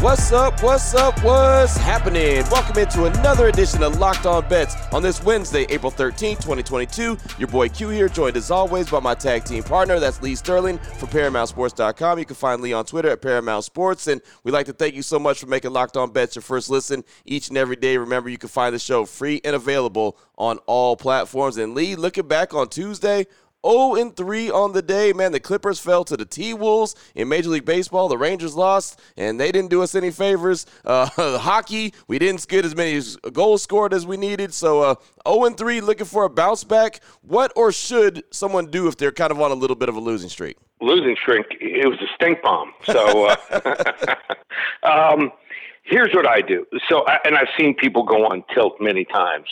What's up? What's up? What's happening? Welcome into another edition of Locked On Bets on this Wednesday, April 13th, 2022. Your boy Q here, joined as always by my tag team partner. That's Lee Sterling from ParamountSports.com. You can find Lee on Twitter at Paramount Sports. And we'd like to thank you so much for making Locked On Bets your first listen each and every day. Remember, you can find the show free and available on all platforms. And Lee, looking back on Tuesday, 0 and 3 on the day. Man, the Clippers fell to the T Wolves in Major League Baseball. The Rangers lost, and they didn't do us any favors. Uh, hockey, we didn't get as many goals scored as we needed. So uh, 0 and 3, looking for a bounce back. What or should someone do if they're kind of on a little bit of a losing streak? Losing streak. It was a stink bomb. So. Uh, um, here's what I do. So, and I've seen people go on tilt many times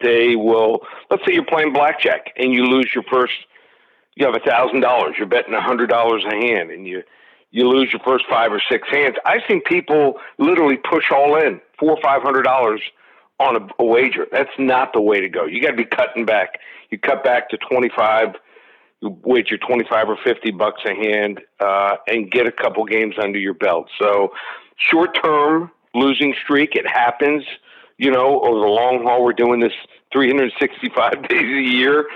they will let's say you're playing blackjack and you lose your first you have a thousand dollars you're betting a hundred dollars a hand and you you lose your first five or six hands. I've seen people literally push all in four or five hundred dollars on a, a wager. That's not the way to go. You got to be cutting back. You cut back to 25 you wager 25 or 50 bucks a hand uh, and get a couple games under your belt. So short term losing streak it happens you know, over the long haul, we're doing this 365 days a year.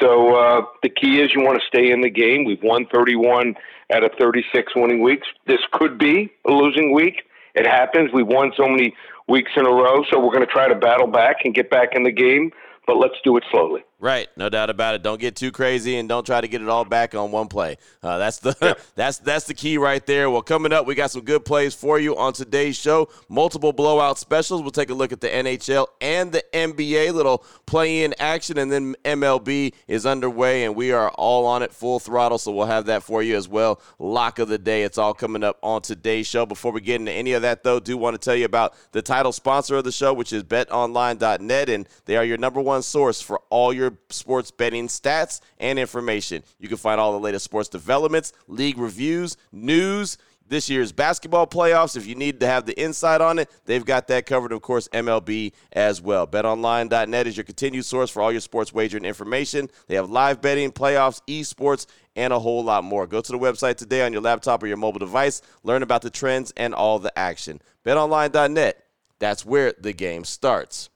So uh, the key is you want to stay in the game. We've won 31 out of 36 winning weeks. This could be a losing week. It happens. We've won so many weeks in a row, so we're going to try to battle back and get back in the game, but let's do it slowly. Right, no doubt about it. Don't get too crazy and don't try to get it all back on one play. Uh, that's the yeah. that's that's the key right there. Well, coming up, we got some good plays for you on today's show. Multiple blowout specials. We'll take a look at the NHL and the NBA. Little play-in action, and then MLB is underway, and we are all on it full throttle. So we'll have that for you as well. Lock of the day. It's all coming up on today's show. Before we get into any of that, though, do want to tell you about the title sponsor of the show, which is BetOnline.net, and they are your number one source for all your sports betting stats and information. You can find all the latest sports developments, league reviews, news, this year's basketball playoffs. If you need to have the insight on it, they've got that covered. Of course, MLB as well. BetOnline.net is your continued source for all your sports wagering information. They have live betting, playoffs, esports, and a whole lot more. Go to the website today on your laptop or your mobile device. Learn about the trends and all the action. BetOnline.net. That's where the game starts.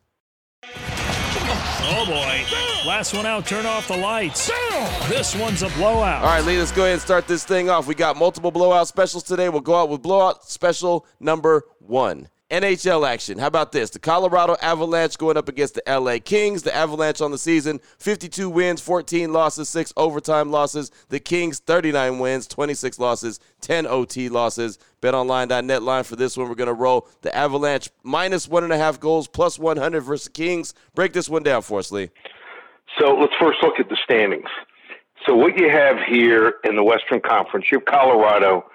Oh boy. Last one out, turn off the lights. This one's a blowout. All right, Lee, let's go ahead and start this thing off. We got multiple blowout specials today. We'll go out with blowout special number one. NHL action. How about this? The Colorado Avalanche going up against the LA Kings. The Avalanche on the season 52 wins, 14 losses, 6 overtime losses. The Kings 39 wins, 26 losses, 10 OT losses. BetOnline.net line for this one. We're going to roll the Avalanche minus one and a half goals, plus 100 versus Kings. Break this one down for us, Lee. So let's first look at the standings. So what you have here in the Western Conference, you have Colorado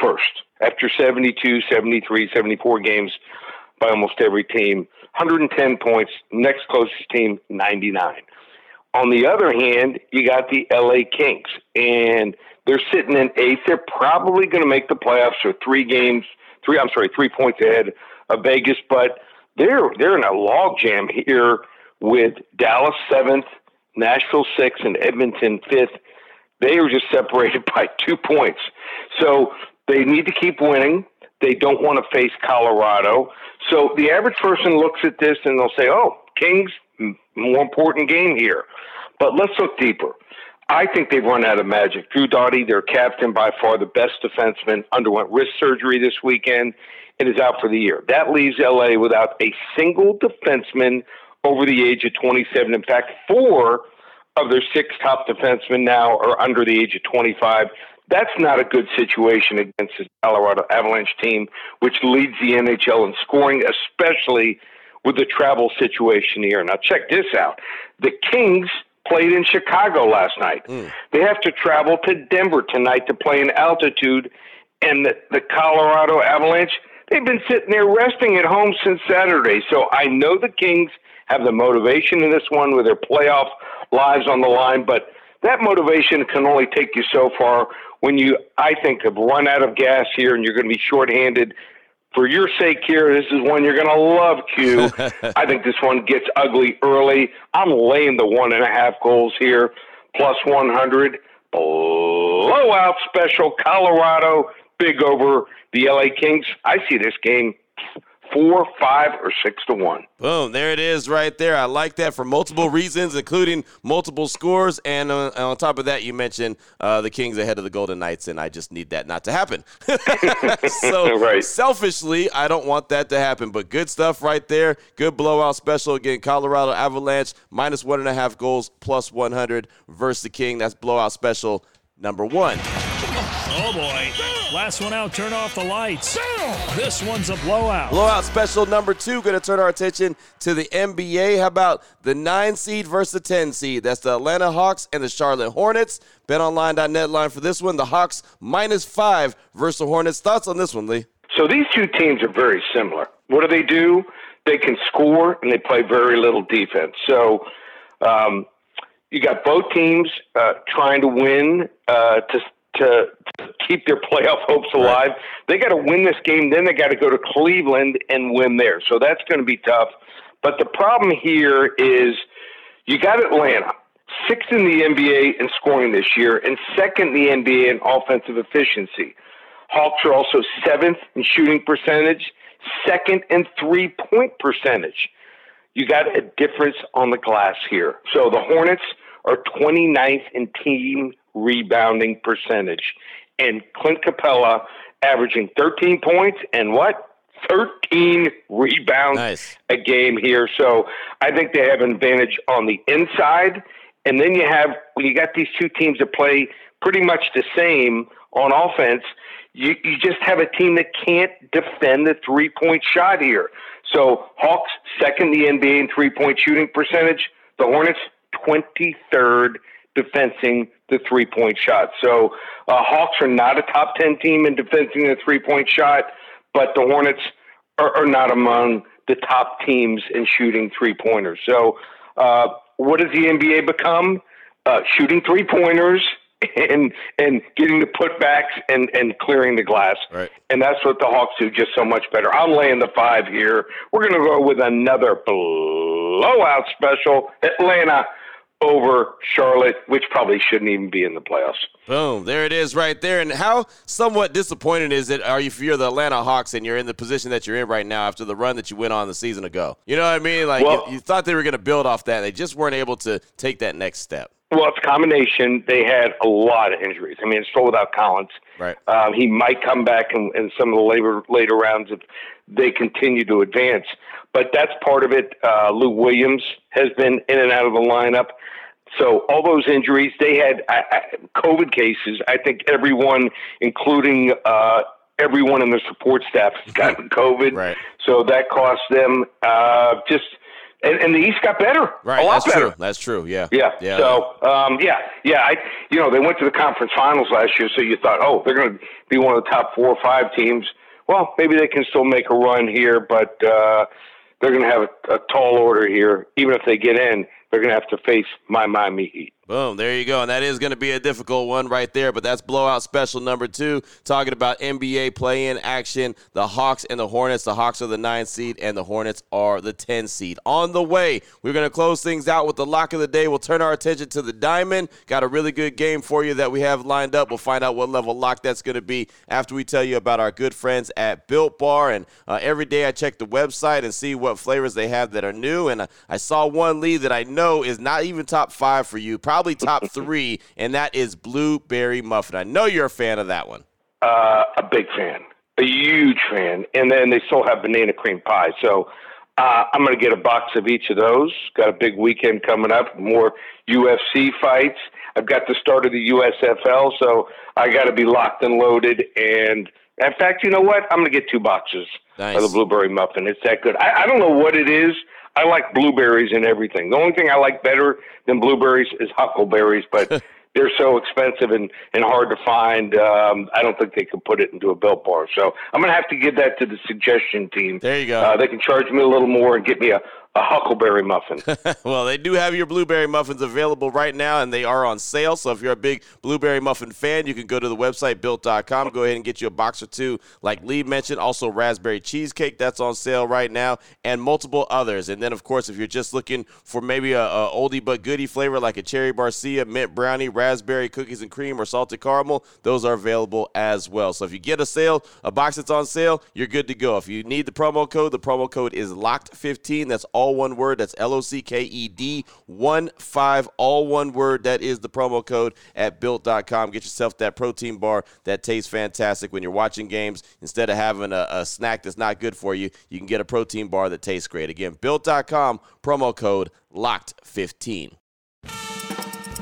first after 72, 73, 74 games by almost every team. 110 points. Next closest team, 99. On the other hand, you got the LA Kings, and they're sitting in eighth. They're probably going to make the playoffs. or three games, three. I'm sorry, three points ahead of Vegas, but they're they're in a logjam here with Dallas seventh, Nashville sixth, and Edmonton fifth. They are just separated by two points. So they need to keep winning. They don't want to face Colorado. So the average person looks at this and they'll say, oh, Kings, more important game here. But let's look deeper. I think they've run out of magic. Drew Doughty, their captain, by far the best defenseman, underwent wrist surgery this weekend and is out for the year. That leaves LA without a single defenseman over the age of 27. In fact, four of their six top defensemen now are under the age of 25. That's not a good situation against the Colorado Avalanche team, which leads the NHL in scoring, especially with the travel situation here. Now, check this out. The Kings played in Chicago last night. Mm. They have to travel to Denver tonight to play in altitude. And the, the Colorado Avalanche, they've been sitting there resting at home since Saturday. So I know the Kings have the motivation in this one with their playoff lives on the line, but that motivation can only take you so far when you, I think, have run out of gas here and you're going to be shorthanded. For your sake here, this is one you're going to love, Q. I think this one gets ugly early. I'm laying the one and a half goals here, plus 100. Blowout special, Colorado, big over the LA Kings. I see this game four, five, or six to one. Boom! There it is, right there. I like that for multiple reasons, including multiple scores, and, uh, and on top of that, you mentioned uh, the Kings ahead of the Golden Knights, and I just need that not to happen. so right. selfishly, I don't want that to happen, but good stuff right there. Good blowout special again. Colorado Avalanche minus one and a half goals, plus 100 versus the King. That's blowout special number one. Oh boy. Last one out, turn off the lights. This one's a blowout. Blowout special number two. Going to turn our attention to the NBA. How about the nine seed versus the 10 seed? That's the Atlanta Hawks and the Charlotte Hornets. BetOnline.net line for this one. The Hawks minus five versus the Hornets. Thoughts on this one, Lee? So these two teams are very similar. What do they do? They can score and they play very little defense. So um, you got both teams uh, trying to win uh, to to, to keep their playoff hopes alive. Right. They got to win this game, then they got to go to Cleveland and win there. So that's going to be tough. But the problem here is you got Atlanta, sixth in the NBA in scoring this year, and second in the NBA in offensive efficiency. Hawks are also seventh in shooting percentage, second in three point percentage. You got a difference on the glass here. So the Hornets are 29th in team rebounding percentage. And Clint Capela averaging 13 points and what? 13 rebounds nice. a game here. So I think they have an advantage on the inside. And then you have, when you got these two teams that play pretty much the same on offense, you, you just have a team that can't defend the three point shot here. So Hawks, second the NBA in three point shooting percentage. The Hornets, 23rd defending the three point shot. So uh, Hawks are not a top 10 team in defending the three point shot, but the Hornets are, are, not among the top teams in shooting three pointers. So uh, what does the NBA become? Uh, shooting three pointers and and getting the putbacks and and clearing the glass. Right. And that's what the Hawks do just so much better. I'm laying the five here. We're going to go with another blowout special. Atlanta over Charlotte, which probably shouldn't even be in the playoffs. Boom, there it is right there. And how somewhat disappointed is it are you if you're the Atlanta Hawks and you're in the position that you're in right now after the run that you went on the season ago? You know what I mean? Like well, you, you thought they were going to build off that. They just weren't able to take that next step. Well, it's a combination. They had a lot of injuries. I mean, it's still without Collins. Right. Um, he might come back in, in some of the later later rounds if they continue to advance. But that's part of it. Uh, Lou Williams has been in and out of the lineup. So all those injuries, they had uh, COVID cases. I think everyone, including uh, everyone in the support staff, has gotten COVID. Right. So that cost them uh, just. And, and, the East got better. Right. A lot that's better. true. That's true. Yeah. Yeah. yeah. So, um, yeah, yeah. I, you know, they went to the conference finals last year, so you thought, oh, they're going to be one of the top four or five teams. Well, maybe they can still make a run here, but uh, they're going to have a, a tall order here, even if they get in they're going to have to face my Miami Heat. Boom, there you go. And that is going to be a difficult one right there, but that's blowout special number two. Talking about NBA play in action, the Hawks and the Hornets. The Hawks are the nine seed, and the Hornets are the 10 seed. On the way, we're going to close things out with the lock of the day. We'll turn our attention to the Diamond. Got a really good game for you that we have lined up. We'll find out what level lock that's going to be after we tell you about our good friends at Built Bar. And uh, every day I check the website and see what flavors they have that are new. And uh, I saw one lead that I know is not even top five for you. Probably probably top three, and that is Blueberry Muffin. I know you're a fan of that one. Uh, a big fan, a huge fan. And then they still have banana cream pie. So uh, I'm going to get a box of each of those. Got a big weekend coming up, more UFC fights. I've got the start of the USFL, so I got to be locked and loaded. And in fact, you know what? I'm going to get two boxes nice. of the blueberry muffin. It's that good. I, I don't know what it is. I like blueberries and everything. The only thing I like better than blueberries is huckleberries, but they're so expensive and, and hard to find. Um, I don't think they can put it into a built bar. So I'm going to have to give that to the suggestion team. There you go. Uh, they can charge me a little more and get me a, a huckleberry muffin. well, they do have your blueberry muffins available right now, and they are on sale. So if you're a big blueberry muffin fan, you can go to the website built.com. Go ahead and get you a box or two, like Lee mentioned. Also, raspberry cheesecake that's on sale right now, and multiple others. And then, of course, if you're just looking for maybe a, a oldie but goodie flavor like a cherry barcia, mint brownie, raspberry cookies and cream, or salted caramel, those are available as well. So if you get a sale, a box that's on sale, you're good to go. If you need the promo code, the promo code is locked15. That's all all one word. That's L O C K E D 1 5, all one word. That is the promo code at built.com. Get yourself that protein bar that tastes fantastic when you're watching games. Instead of having a, a snack that's not good for you, you can get a protein bar that tastes great. Again, built.com, promo code locked15.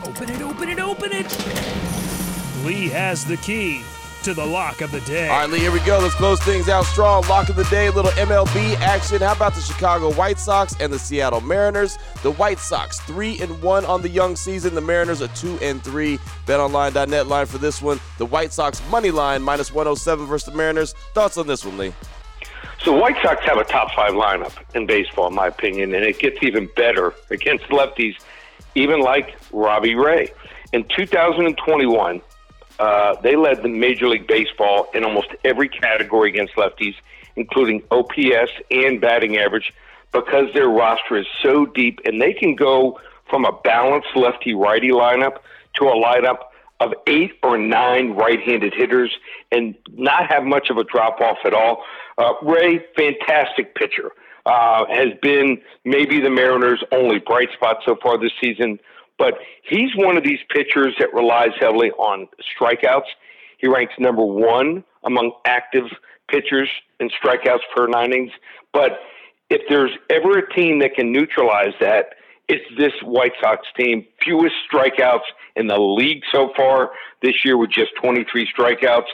Open it, open it, open it. Lee has the key to the lock of the day. All right, Lee, here we go. Let's close things out strong. Lock of the day, little MLB action. How about the Chicago White Sox and the Seattle Mariners? The White Sox three and one on the young season. The Mariners are two and three. BetOnline.net line for this one. The White Sox money line minus 107 versus the Mariners. Thoughts on this one, Lee? So White Sox have a top five lineup in baseball, in my opinion, and it gets even better against lefties, even like Robbie Ray. In 2021, uh, they led the Major League Baseball in almost every category against lefties, including OPS and batting average, because their roster is so deep and they can go from a balanced lefty righty lineup to a lineup of eight or nine right handed hitters and not have much of a drop off at all. Uh, Ray, fantastic pitcher. Uh, has been maybe the Mariners' only bright spot so far this season. But he's one of these pitchers that relies heavily on strikeouts. He ranks number one among active pitchers in strikeouts per nine innings. But if there's ever a team that can neutralize that, it's this White Sox team. Fewest strikeouts in the league so far this year with just 23 strikeouts.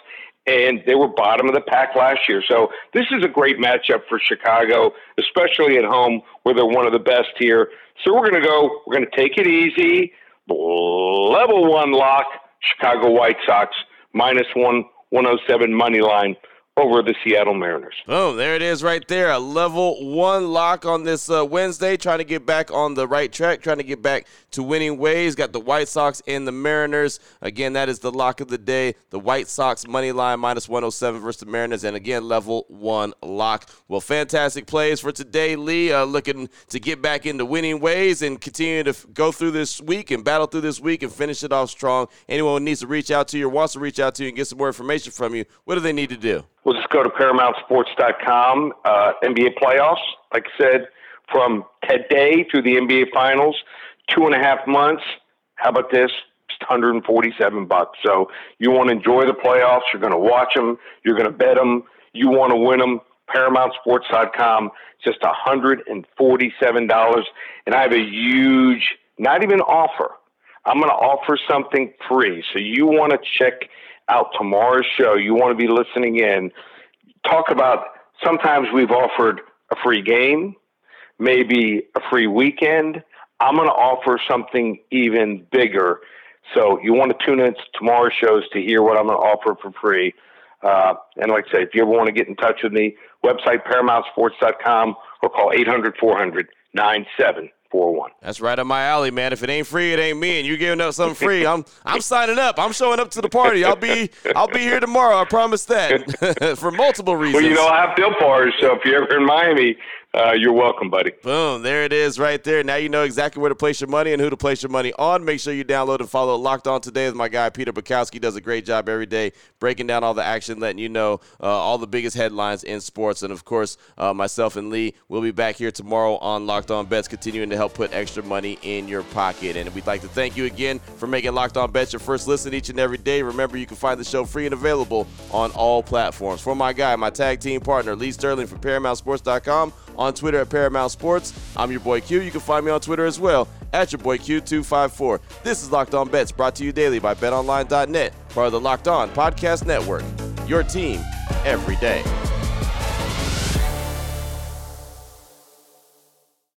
And they were bottom of the pack last year. So this is a great matchup for Chicago, especially at home where they're one of the best here. So we're going to go, we're going to take it easy. Level one lock, Chicago White Sox, minus one, 107 money line over the Seattle Mariners. Oh, there it is right there. A level one lock on this uh, Wednesday, trying to get back on the right track, trying to get back to winning ways. Got the White Sox and the Mariners. Again, that is the lock of the day. The White Sox money line minus 107 versus the Mariners. And again, level one lock. Well, fantastic plays for today, Lee. Uh, looking to get back into winning ways and continue to f- go through this week and battle through this week and finish it off strong. Anyone who needs to reach out to you or wants to reach out to you and get some more information from you, what do they need to do? We'll just go to ParamountSports.com. Uh, NBA playoffs, like I said, from today through the NBA Finals, two and a half months. How about this? Just 147 bucks. So you want to enjoy the playoffs. You're going to watch them. You're going to bet them. You want to win them. ParamountSports.com. Just $147. And I have a huge, not even offer. I'm going to offer something free. So you want to check out tomorrow's show, you want to be listening in. Talk about sometimes we've offered a free game, maybe a free weekend. I'm going to offer something even bigger. So you want to tune in to tomorrow's shows to hear what I'm going to offer for free. Uh, and like I say, if you ever want to get in touch with me, website ParamountSports.com or call 800 400 9741. That's right up my alley, man. If it ain't free, it ain't me. And you giving up something free, I'm I'm signing up. I'm showing up to the party. I'll be I'll be here tomorrow. I promise that. For multiple reasons. Well, you know, I have field parties, so if you're ever in Miami, uh, you're welcome, buddy. Boom. There it is right there. Now you know exactly where to place your money and who to place your money on. Make sure you download and follow Locked On Today with my guy, Peter Bukowski. Does a great job every day breaking down all the action, letting you know uh, all the biggest headlines in sports. And of course, uh, myself and Lee will be back here tomorrow on Locked On Bets, continuing to help put extra money in your pocket. And we'd like to thank you again for making Locked On Bets your first listen each and every day. Remember, you can find the show free and available on all platforms. For my guy, my tag team partner, Lee Sterling from ParamountSports.com, on Twitter at Paramount Sports. I'm your boy Q. You can find me on Twitter as well at your boy Q254. This is Locked On Bets, brought to you daily by BetOnline.net, part of the Locked On Podcast Network. Your team every day.